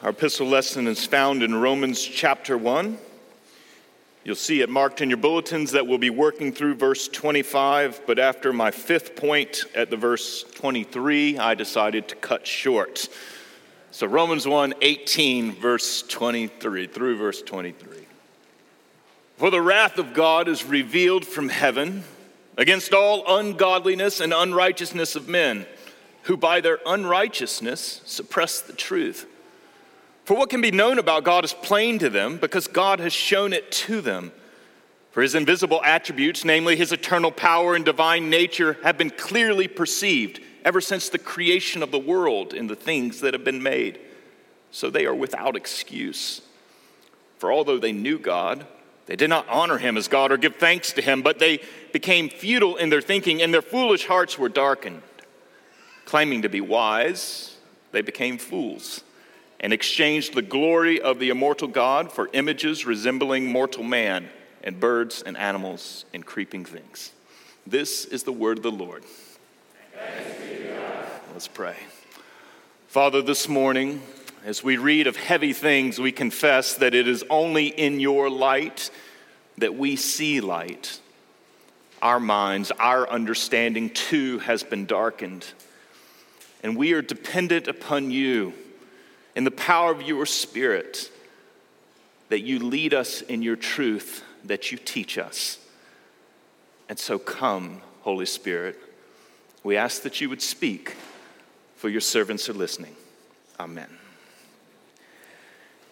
Our epistle lesson is found in Romans chapter 1. You'll see it marked in your bulletins that we'll be working through verse 25, but after my fifth point at the verse 23, I decided to cut short. So Romans 1 18, verse 23, through verse 23. For the wrath of God is revealed from heaven against all ungodliness and unrighteousness of men, who by their unrighteousness suppress the truth. For what can be known about God is plain to them because God has shown it to them. For his invisible attributes, namely his eternal power and divine nature, have been clearly perceived ever since the creation of the world in the things that have been made. So they are without excuse. For although they knew God, they did not honor him as God or give thanks to him, but they became futile in their thinking, and their foolish hearts were darkened. Claiming to be wise, they became fools and exchanged the glory of the immortal God for images resembling mortal man and birds and animals and creeping things. This is the word of the Lord. Let's pray. Father, this morning, as we read of heavy things, we confess that it is only in your light that we see light. Our minds, our understanding too has been darkened. And we are dependent upon you in the power of your Spirit, that you lead us in your truth, that you teach us. And so come, Holy Spirit. We ask that you would speak, for your servants are listening. Amen.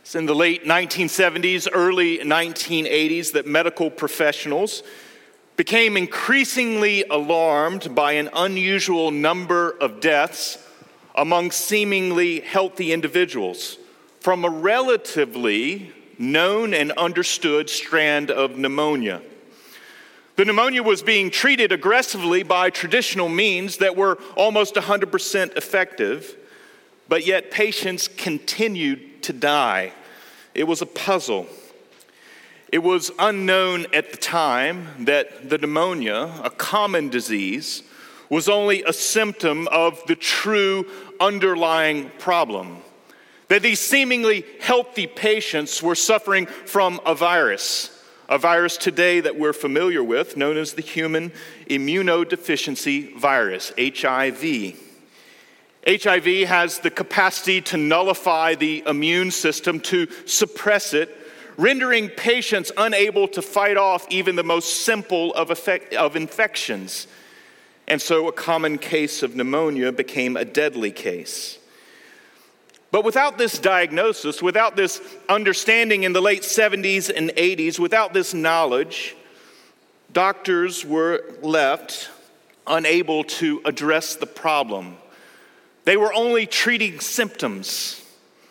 It's in the late 1970s, early 1980s that medical professionals became increasingly alarmed by an unusual number of deaths among seemingly healthy individuals from a relatively known and understood strand of pneumonia. The pneumonia was being treated aggressively by traditional means that were almost 100% effective, but yet patients continued to die. It was a puzzle. It was unknown at the time that the pneumonia, a common disease, was only a symptom of the true underlying problem. That these seemingly healthy patients were suffering from a virus, a virus today that we're familiar with, known as the human immunodeficiency virus, HIV. HIV has the capacity to nullify the immune system, to suppress it, rendering patients unable to fight off even the most simple of, effect, of infections and so a common case of pneumonia became a deadly case. But without this diagnosis, without this understanding in the late 70s and 80s, without this knowledge, doctors were left unable to address the problem. They were only treating symptoms,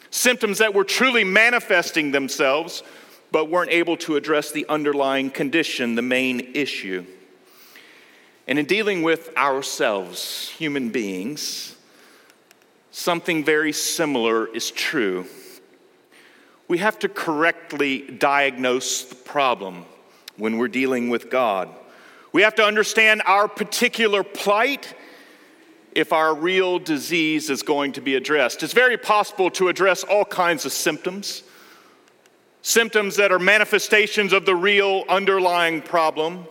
symptoms that were truly manifesting themselves, but weren't able to address the underlying condition, the main issue. And in dealing with ourselves, human beings, something very similar is true. We have to correctly diagnose the problem when we're dealing with God. We have to understand our particular plight if our real disease is going to be addressed. It's very possible to address all kinds of symptoms, symptoms that are manifestations of the real underlying problem.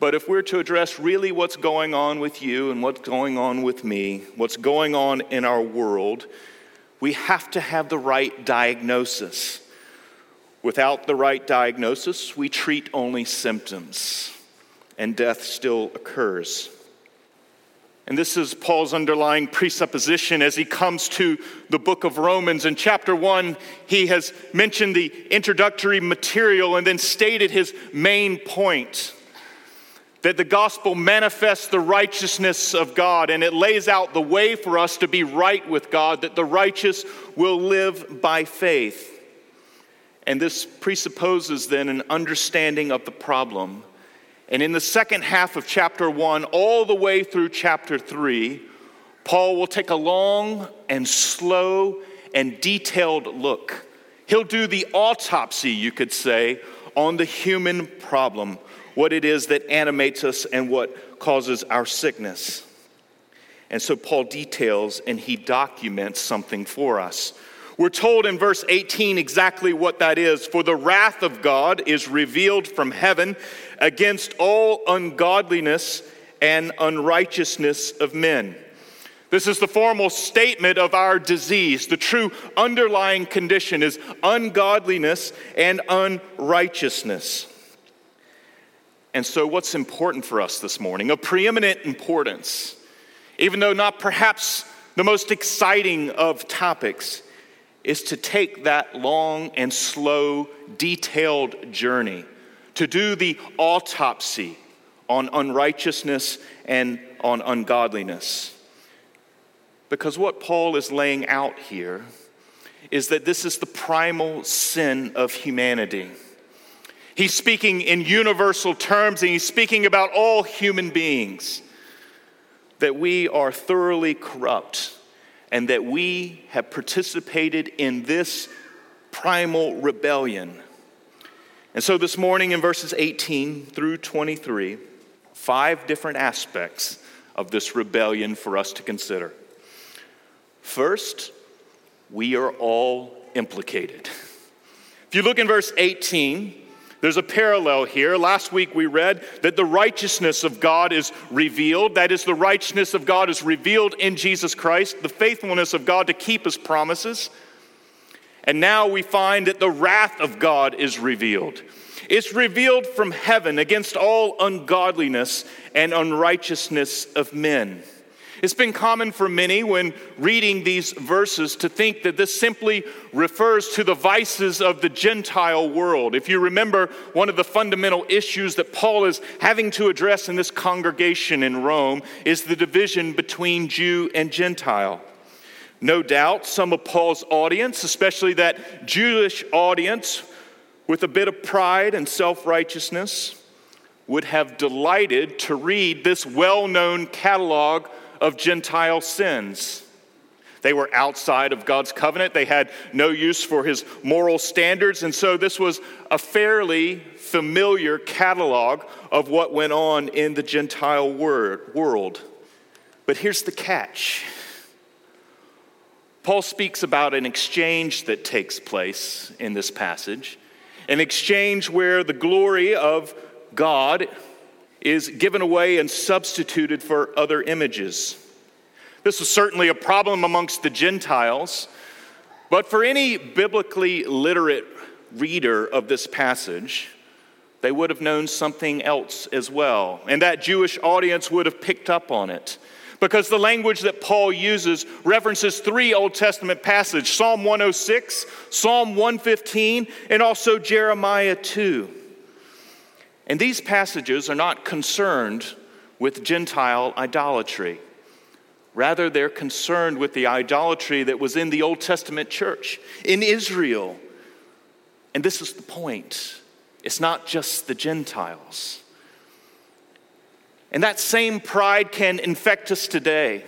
But if we're to address really what's going on with you and what's going on with me, what's going on in our world, we have to have the right diagnosis. Without the right diagnosis, we treat only symptoms, and death still occurs. And this is Paul's underlying presupposition as he comes to the book of Romans. In chapter one, he has mentioned the introductory material and then stated his main point that the gospel manifests the righteousness of God and it lays out the way for us to be right with God, that the righteous will live by faith. And this presupposes then an understanding of the problem. And in the second half of chapter one, all the way through chapter three, Paul will take a long and slow and detailed look. He'll do the autopsy, you could say, on the human problem what it is that animates us and what causes our sickness. And so Paul details and he documents something for us. We're told in verse 18 exactly what that is. For the wrath of God is revealed from heaven against all ungodliness and unrighteousness of men. This is the formal statement of our disease. The true underlying condition is ungodliness and unrighteousness. And so, what's important for us this morning? Of preeminent importance, even though not perhaps the most exciting of topics, is to take that long and slow, detailed journey, to do the autopsy on unrighteousness and on ungodliness. Because what Paul is laying out here is that this is the primal sin of humanity. He's speaking in universal terms and he's speaking about all human beings. That we are thoroughly corrupt and that we have participated in this primal rebellion. And so this morning in verses 18 through 23, five different aspects of this rebellion for us to consider. First, we are all implicated. If you look in verse 18, there's a parallel here. Last week we read that the righteousness of God is revealed. That is, the righteousness of God is revealed in Jesus Christ, the faithfulness of God to keep his promises. And now we find that the wrath of God is revealed. It's revealed from heaven against all ungodliness and unrighteousness of men. It's been common for many when reading these verses to think that this simply refers to the vices of the Gentile world. If you remember, one of the fundamental issues that Paul is having to address in this congregation in Rome is the division between Jew and Gentile. No doubt, some of Paul's audience, especially that Jewish audience with a bit of pride and self righteousness, would have delighted to read this well known catalog of Gentile sins. They were outside of God's covenant. They had no use for his moral standards. And so this was a fairly familiar catalog of what went on in the Gentile world. But here's the catch Paul speaks about an exchange that takes place in this passage, an exchange where the glory of God is given away and substituted for other images. This was certainly a problem amongst the Gentiles, but for any biblically literate reader of this passage, they would have known something else as well. And that Jewish audience would have picked up on it. Because the language that Paul uses references three Old Testament passages Psalm 106, Psalm 115, and also Jeremiah 2. And these passages are not concerned with Gentile idolatry. Rather, they're concerned with the idolatry that was in the Old Testament church, in Israel. And this is the point it's not just the Gentiles. And that same pride can infect us today,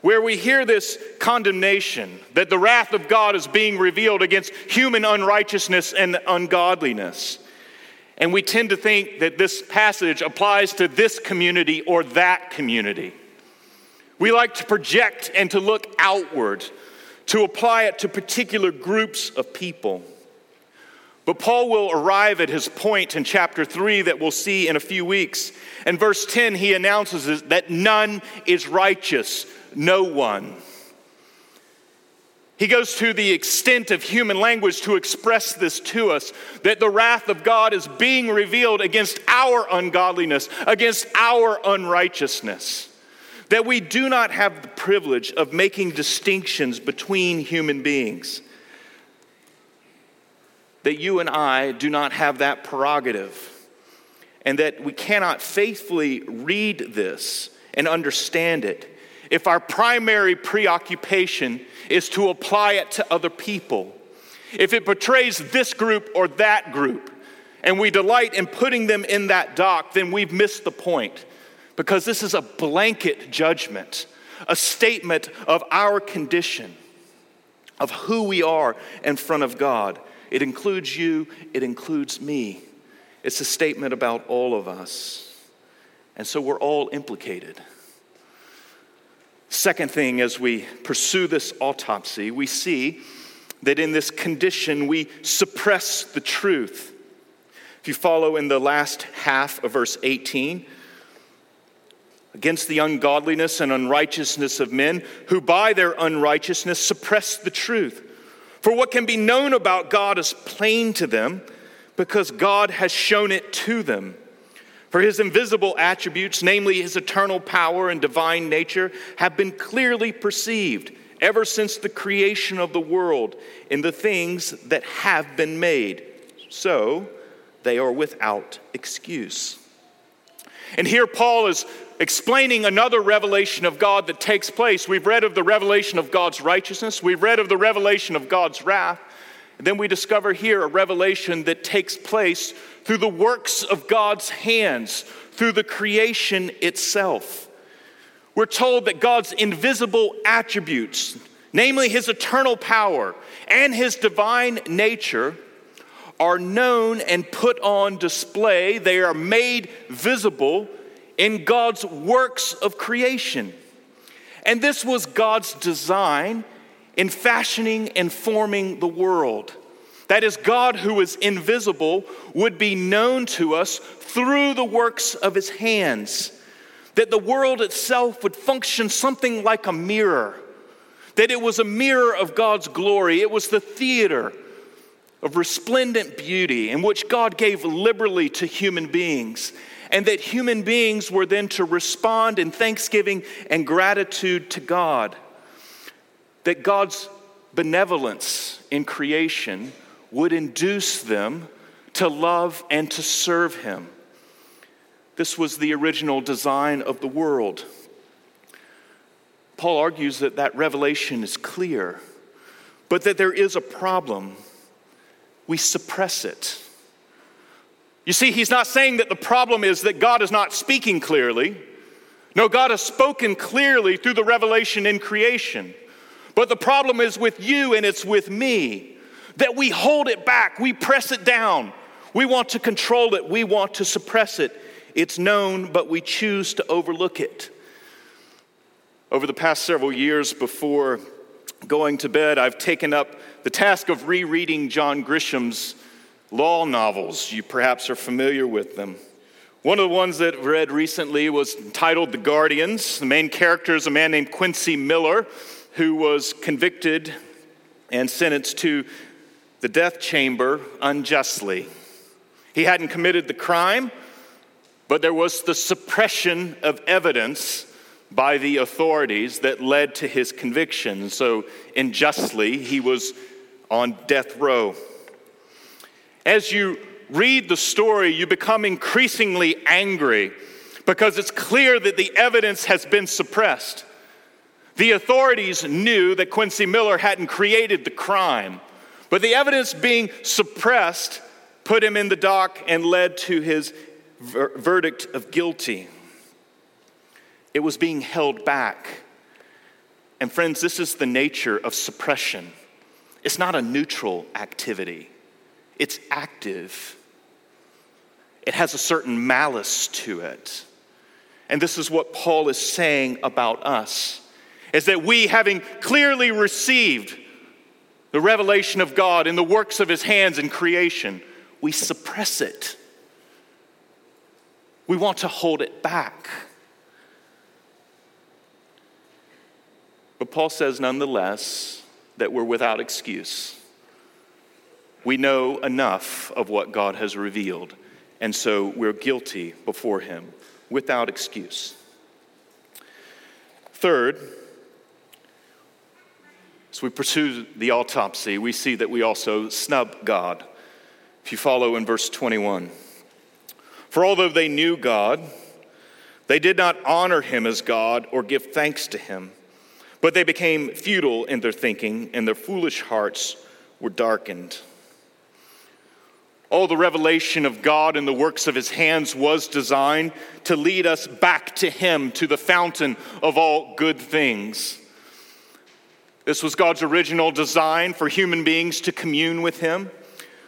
where we hear this condemnation that the wrath of God is being revealed against human unrighteousness and ungodliness. And we tend to think that this passage applies to this community or that community. We like to project and to look outward, to apply it to particular groups of people. But Paul will arrive at his point in chapter 3 that we'll see in a few weeks. In verse 10, he announces that none is righteous, no one. He goes to the extent of human language to express this to us that the wrath of God is being revealed against our ungodliness, against our unrighteousness. That we do not have the privilege of making distinctions between human beings. That you and I do not have that prerogative. And that we cannot faithfully read this and understand it if our primary preoccupation is to apply it to other people, if it portrays this group or that group, and we delight in putting them in that dock, then we've missed the point. Because this is a blanket judgment, a statement of our condition, of who we are in front of God. It includes you, it includes me. It's a statement about all of us. And so we're all implicated. Second thing, as we pursue this autopsy, we see that in this condition we suppress the truth. If you follow in the last half of verse 18, against the ungodliness and unrighteousness of men who by their unrighteousness suppress the truth. For what can be known about God is plain to them because God has shown it to them. For his invisible attributes, namely his eternal power and divine nature, have been clearly perceived ever since the creation of the world in the things that have been made. So they are without excuse. And here Paul is explaining another revelation of God that takes place. We've read of the revelation of God's righteousness, we've read of the revelation of God's wrath. And then we discover here a revelation that takes place through the works of God's hands, through the creation itself. We're told that God's invisible attributes, namely his eternal power and his divine nature, are known and put on display. They are made visible in God's works of creation. And this was God's design in fashioning and forming the world. That is, God, who is invisible, would be known to us through the works of his hands. That the world itself would function something like a mirror. That it was a mirror of God's glory. It was the theater of resplendent beauty in which God gave liberally to human beings and that human beings were then to respond in thanksgiving and gratitude to God. That God's benevolence in creation would induce them to love and to serve Him. This was the original design of the world. Paul argues that that revelation is clear, but that there is a problem. We suppress it. You see, he's not saying that the problem is that God is not speaking clearly. No, God has spoken clearly through the revelation in creation. But the problem is with you and it's with me that we hold it back, we press it down. We want to control it, we want to suppress it. It's known, but we choose to overlook it. Over the past several years before going to bed, I've taken up the task of rereading John Grisham's law novels. You perhaps are familiar with them. One of the ones that I read recently was titled The Guardians. The main character is a man named Quincy Miller who was convicted and sentenced to the death chamber unjustly. He hadn't committed the crime, but there was the suppression of evidence by the authorities that led to his conviction. So, unjustly, he was on death row. As you read the story, you become increasingly angry because it's clear that the evidence has been suppressed. The authorities knew that Quincy Miller hadn't created the crime, but the evidence being suppressed put him in the dock and led to his ver- verdict of guilty. It was being held back. And, friends, this is the nature of suppression. It's not a neutral activity, it's active, it has a certain malice to it. And this is what Paul is saying about us is that we, having clearly received the revelation of God in the works of his hands in creation, we suppress it. We want to hold it back. But Paul says, nonetheless, that we're without excuse. We know enough of what God has revealed, and so we're guilty before Him without excuse. Third, as we pursue the autopsy, we see that we also snub God. If you follow in verse 21, for although they knew God, they did not honor him as God or give thanks to him, but they became futile in their thinking, and their foolish hearts were darkened. Oh, the revelation of God and the works of his hands was designed to lead us back to him, to the fountain of all good things. This was God's original design for human beings to commune with him,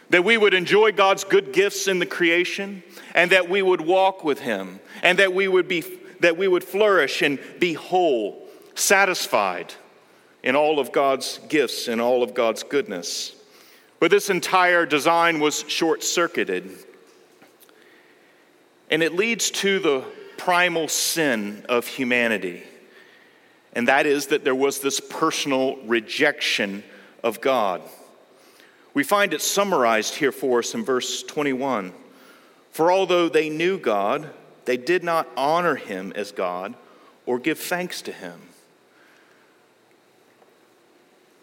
that we would enjoy God's good gifts in the creation, and that we would walk with him, and that we would be that we would flourish and be whole, satisfied in all of God's gifts and all of God's goodness. But this entire design was short circuited. And it leads to the primal sin of humanity. And that is that there was this personal rejection of God. We find it summarized here for us in verse 21. For although they knew God, they did not honor him as God or give thanks to him.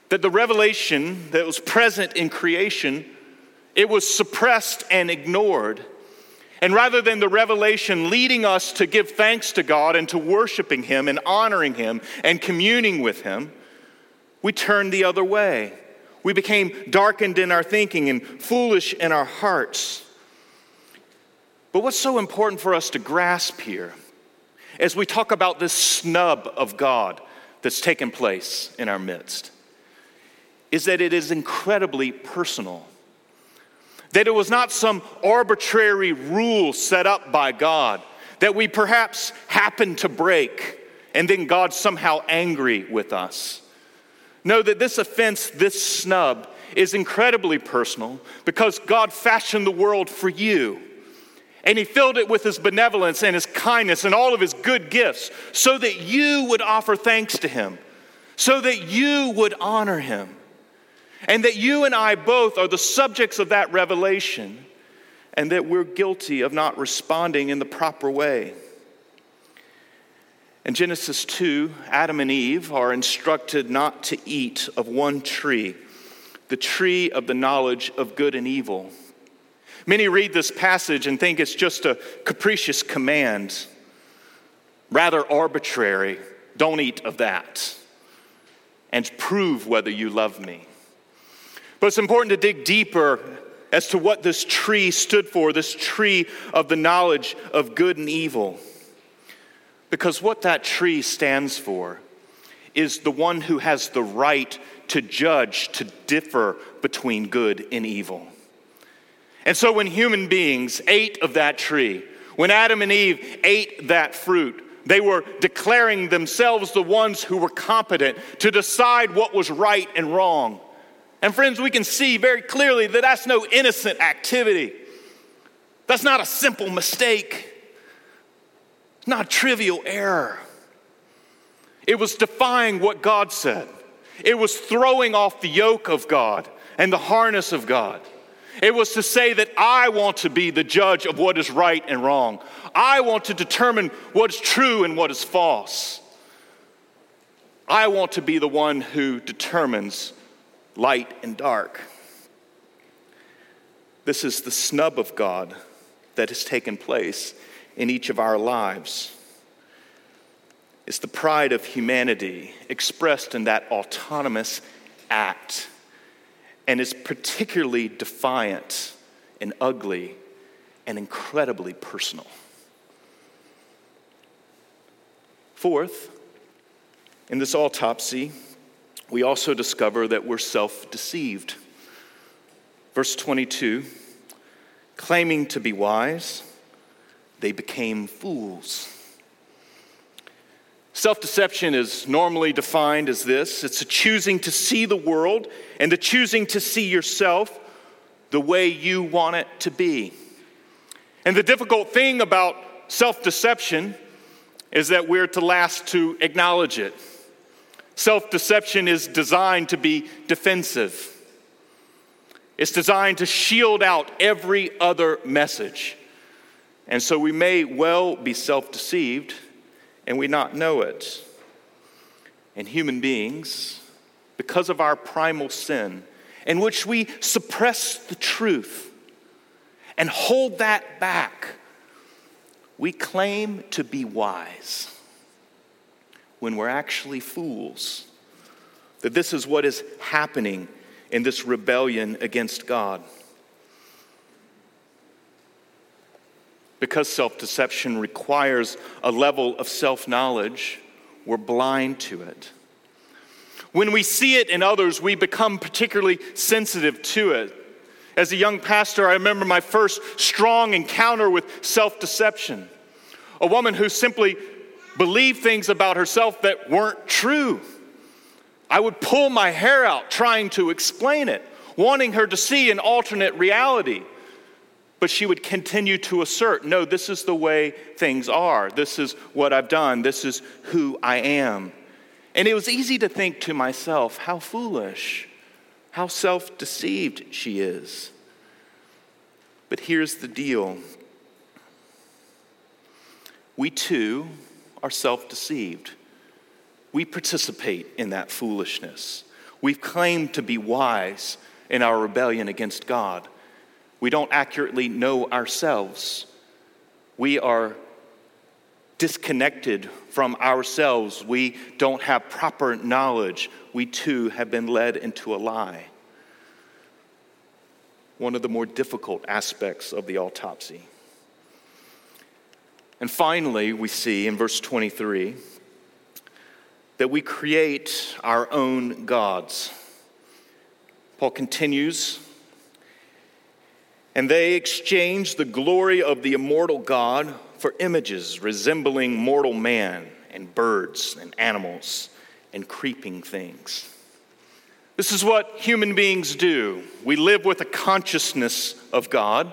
That the revelation that was present in creation, it was suppressed and ignored. And rather than the revelation leading us to give thanks to God and to worshiping Him and honoring Him and communing with Him, we turned the other way. We became darkened in our thinking and foolish in our hearts. But what's so important for us to grasp here as we talk about this snub of God that's taken place in our midst is that it is incredibly personal. That it was not some arbitrary rule set up by God that we perhaps happen to break and then God's somehow angry with us. Know that this offense, this snub, is incredibly personal because God fashioned the world for you. And He filled it with His benevolence and His kindness and all of His good gifts so that you would offer thanks to Him, so that you would honor Him, and that you and I both are the subjects of that revelation, and that we're guilty of not responding in the proper way. In Genesis 2, Adam and Eve are instructed not to eat of one tree, the tree of the knowledge of good and evil. Many read this passage and think it's just a capricious command, rather arbitrary. Don't eat of that, and prove whether you love me. But it's important to dig deeper as to what this tree stood for this tree of the knowledge of good and evil. Because what that tree stands for is the one who has the right to judge, to differ between good and evil. And so when human beings ate of that tree, when Adam and Eve ate that fruit, they were declaring themselves the ones who were competent to decide what was right and wrong. And friends, we can see very clearly that that's no innocent activity. That's not a simple mistake. It's not a trivial error. It was defying what God said. It was throwing off the yoke of God and the harness of God. It was to say that I want to be the judge of what is right and wrong. I want to determine what is true and what is false. I want to be the one who determines light and dark. This is the snub of God that has taken place in each of our lives. It's the pride of humanity expressed in that autonomous act, and is particularly defiant and ugly and incredibly personal. Fourth, in this autopsy, we also discover that we're self deceived. Verse 22 claiming to be wise, they became fools. Self deception is normally defined as this it's a choosing to see the world and the choosing to see yourself the way you want it to be. And the difficult thing about self deception is that we're to last to acknowledge it. Self deception is designed to be defensive, it's designed to shield out every other message. And so we may well be self deceived and we not know it. And human beings, because of our primal sin, in which we suppress the truth and hold that back, we claim to be wise when we're actually fools. That this is what is happening in this rebellion against God. because self deception requires a level of self knowledge, we're blind to it. When we see it in others, we become particularly sensitive to it. As a young pastor, I remember my first strong encounter with self deception. A woman who simply believed things about herself that weren't true. I would pull my hair out trying to explain it, wanting her to see an alternate reality. But she would continue to assert, no, this is the way things are. This is what I've done. This is who I am. And it was easy to think to myself, how foolish, how self deceived she is. But here's the deal we too are self deceived. We participate in that foolishness. We've claimed to be wise in our rebellion against God. We don't accurately know ourselves. We are disconnected from ourselves. We don't have proper knowledge. We too have been led into a lie. One of the more difficult aspects of the autopsy. And finally, we see in verse 23 that we create our own gods. Paul continues, and they exchange the glory of the immortal God for images resembling mortal man and birds and animals and creeping things. This is what human beings do. We live with a consciousness of God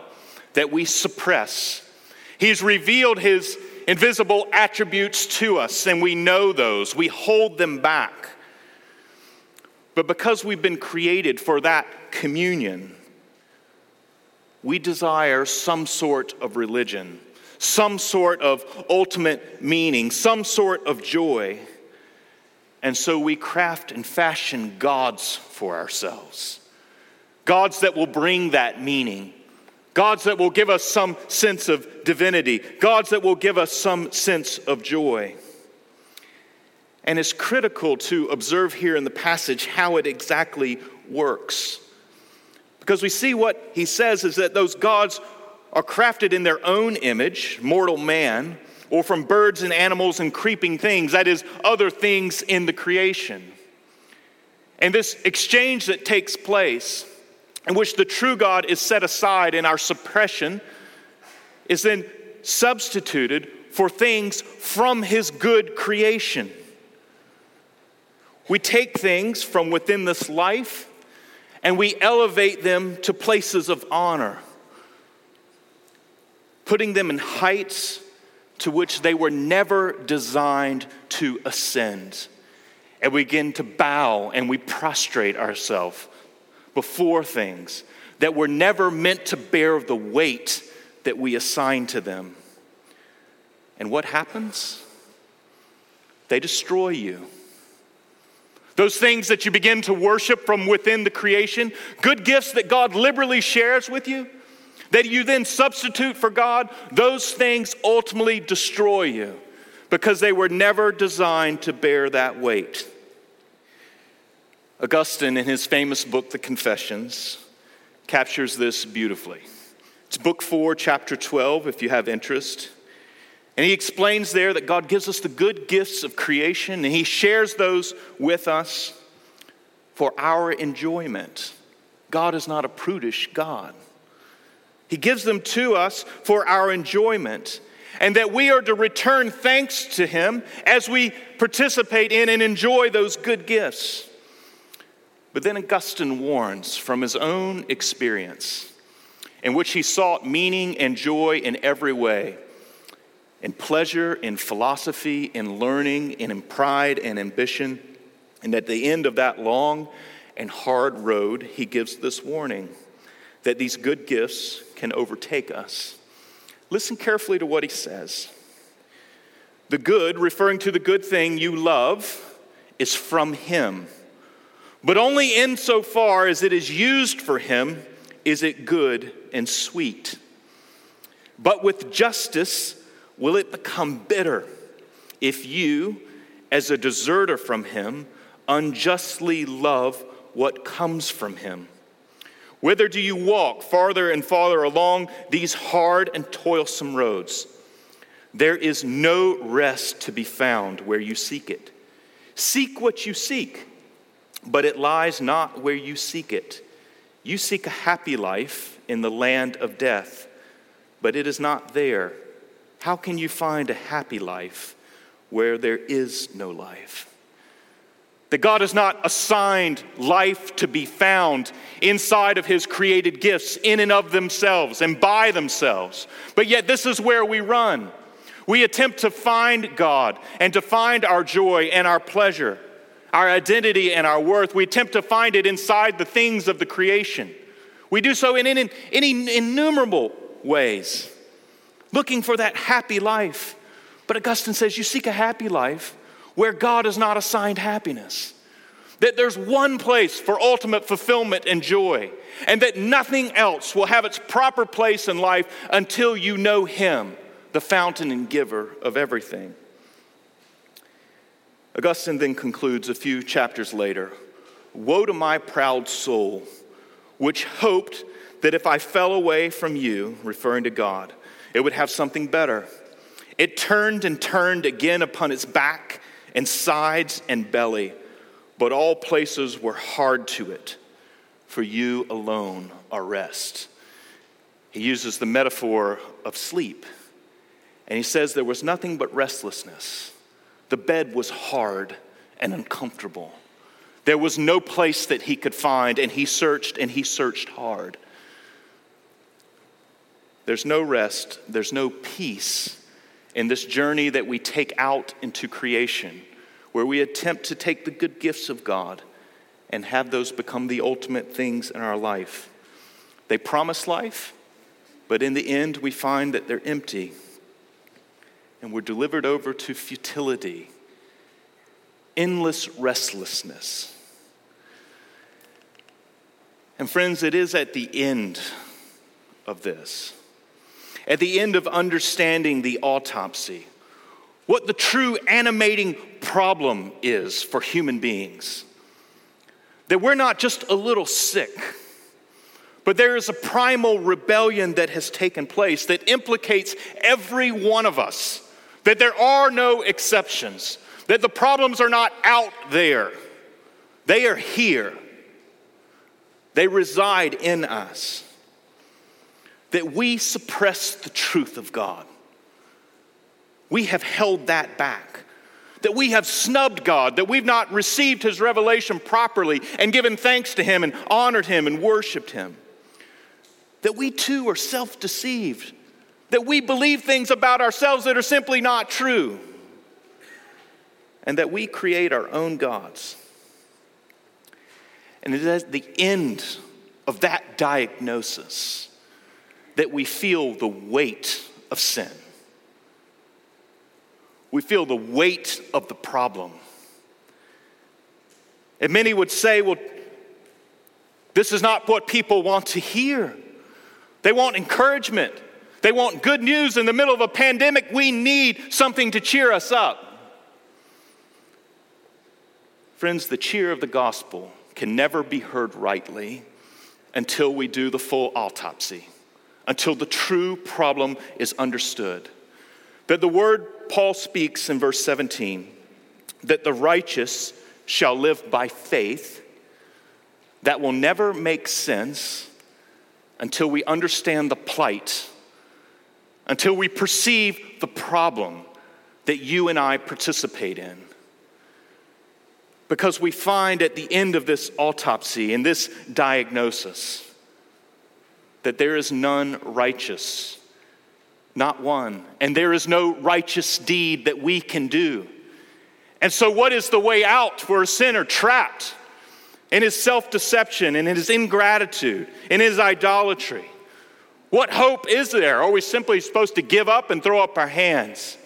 that we suppress. He's revealed his invisible attributes to us, and we know those. We hold them back. But because we've been created for that communion, we desire some sort of religion, some sort of ultimate meaning, some sort of joy. And so we craft and fashion gods for ourselves. Gods that will bring that meaning, gods that will give us some sense of divinity, gods that will give us some sense of joy. And it's critical to observe here in the passage how it exactly works. Because we see what he says is that those gods are crafted in their own image, mortal man, or from birds and animals and creeping things, that is, other things in the creation. And this exchange that takes place in which the true God is set aside in our suppression, is then substituted for things from his good creation. We take things from within this life and we elevate them to places of honor, putting them in heights to which they were never designed to ascend. And we begin to bow and we prostrate ourselves before things that were never meant to bear the weight that we assign to them. And what happens? They destroy you. Those things that you begin to worship from within the creation, good gifts that God liberally shares with you, that you then substitute for God, those things ultimately destroy you because they were never designed to bear that weight. Augustine, in his famous book, The Confessions, captures this beautifully. It's book four, chapter 12, if you have interest. And he explains there that God gives us the good gifts of creation and he shares those with us for our enjoyment. God is not a prudish God. He gives them to us for our enjoyment, and that we are to return thanks to Him as we participate in and enjoy those good gifts. But then Augustine warns from his own experience, in which he sought meaning and joy in every way in pleasure, in philosophy, in learning, and in pride and ambition. And at the end of that long and hard road, he gives this warning that these good gifts can overtake us. Listen carefully to what he says. The good, referring to the good thing you love, is from him but only insofar as it is used for him is it good and sweet. But with justice will it become bitter if you, as a deserter from him, unjustly love what comes from him. Whither do you walk farther and farther along these hard and toilsome roads? There is no rest to be found where you seek it. Seek what you seek but it lies not where you seek it. You seek a happy life in the land of death, but it is not there. How can you find a happy life where there is no life? That God has not assigned life to be found inside of His created gifts, in and of themselves and by themselves. But yet, this is where we run. We attempt to find God and to find our joy and our pleasure, our identity and our worth. We attempt to find it inside the things of the creation. We do so in, in, in innumerable ways, looking for that happy life. But Augustine says you seek a happy life where God has not assigned happiness. That there's one place for ultimate fulfillment and joy, and that nothing else will have its proper place in life until you know Him, the fountain and giver of everything. Augustine then concludes a few chapters later Woe to my proud soul, which hoped that if I fell away from you, referring to God, it would have something better. It turned and turned again upon its back and sides and belly, but all places were hard to it, for you alone are rest. He uses the metaphor of sleep, and he says there was nothing but restlessness. The bed was hard and uncomfortable. There was no place that he could find, and he searched and he searched hard. There's no rest, there's no peace in this journey that we take out into creation, where we attempt to take the good gifts of God and have those become the ultimate things in our life. They promise life, but in the end, we find that they're empty and we're delivered over to futility, endless restlessness. And friends, it is at the end of this at the end of understanding the autopsy, what the true animating problem is for human beings. That we're not just a little sick, but there is a primal rebellion that has taken place that implicates every one of us, that there are no exceptions, that the problems are not out there, they are here, they reside in us that we suppress the truth of God. We have held that back. That we have snubbed God, that we've not received His revelation properly and given thanks to Him and honored Him and worshiped Him. That we too are self deceived, that we believe things about ourselves that are simply not true, and that we create our own gods. And it is at the end of that diagnosis that we feel the weight of sin. We feel the weight of the problem. And many would say, well, this is not what people want to hear. They want encouragement. They want good news in the middle of a pandemic. We need something to cheer us up. Friends, the cheer of the gospel can never be heard rightly until we do the full autopsy until the true problem is understood. That the word Paul speaks in verse 17, that the righteous shall live by faith, that will never make sense until we understand the plight, until we perceive the problem that you and I participate in. Because we find at the end of this autopsy, in this diagnosis, that there is none righteous, not one, and there is no righteous deed that we can do. And so, what is the way out for a sinner trapped in his self deception, in his ingratitude, in his idolatry? What hope is there? Are we simply supposed to give up and throw up our hands?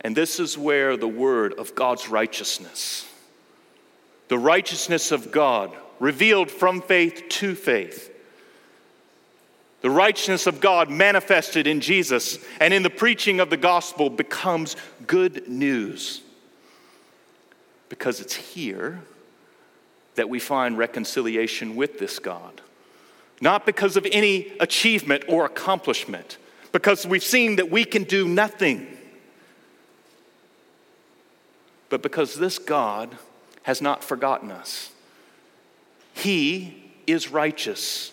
And this is where the word of God's righteousness, the righteousness of God revealed from faith to faith, the righteousness of God manifested in Jesus and in the preaching of the gospel becomes good news. Because it's here that we find reconciliation with this God. Not because of any achievement or accomplishment, because we've seen that we can do nothing, but because this God has not forgotten us. He is righteous.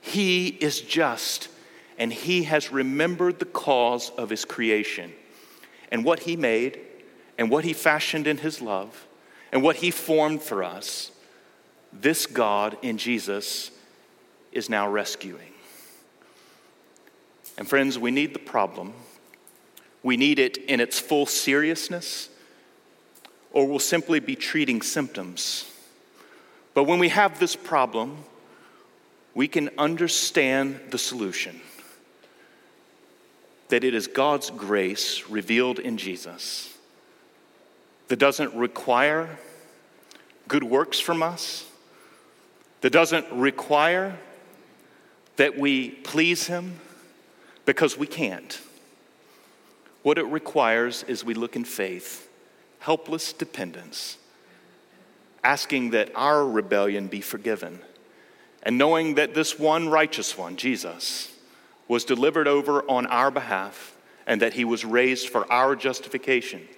He is just, and He has remembered the cause of His creation and what He made and what he fashioned in his love and what he formed for us, this God in Jesus is now rescuing. And friends, we need the problem. We need it in its full seriousness, or we'll simply be treating symptoms. But when we have this problem, we can understand the solution that it is God's grace revealed in Jesus that doesn't require good works from us, that doesn't require that we please Him because we can't. What it requires is we look in faith, helpless dependence, asking that our rebellion be forgiven, and knowing that this one righteous one, Jesus, was delivered over on our behalf and that he was raised for our justification,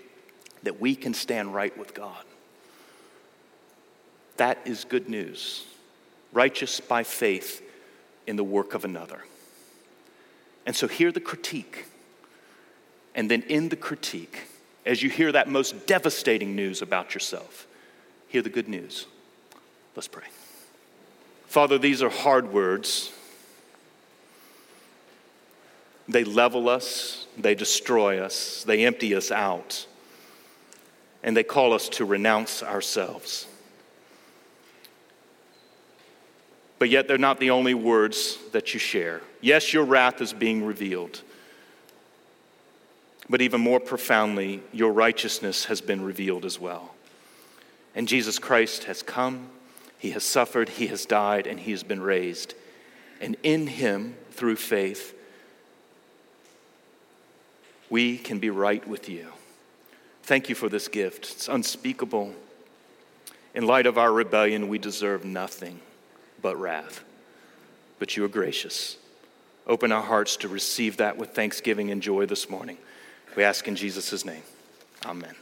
that we can stand right with God. That is good news. Righteous by faith in the work of another. And so, hear the critique. And then, in the critique, as you hear that most devastating news about yourself, hear the good news. Let's pray. Father, these are hard words they level us, they destroy us, they empty us out, and they call us to renounce ourselves. But yet, they're not the only words that you share. Yes, your wrath is being revealed, but even more profoundly, your righteousness has been revealed as well. And Jesus Christ has come, He has suffered, He has died, and He has been raised. And in Him, through faith, we can be right with you. Thank you for this gift. It's unspeakable. In light of our rebellion, we deserve nothing but wrath. But you are gracious. Open our hearts to receive that with thanksgiving and joy this morning. We ask in Jesus' name. Amen.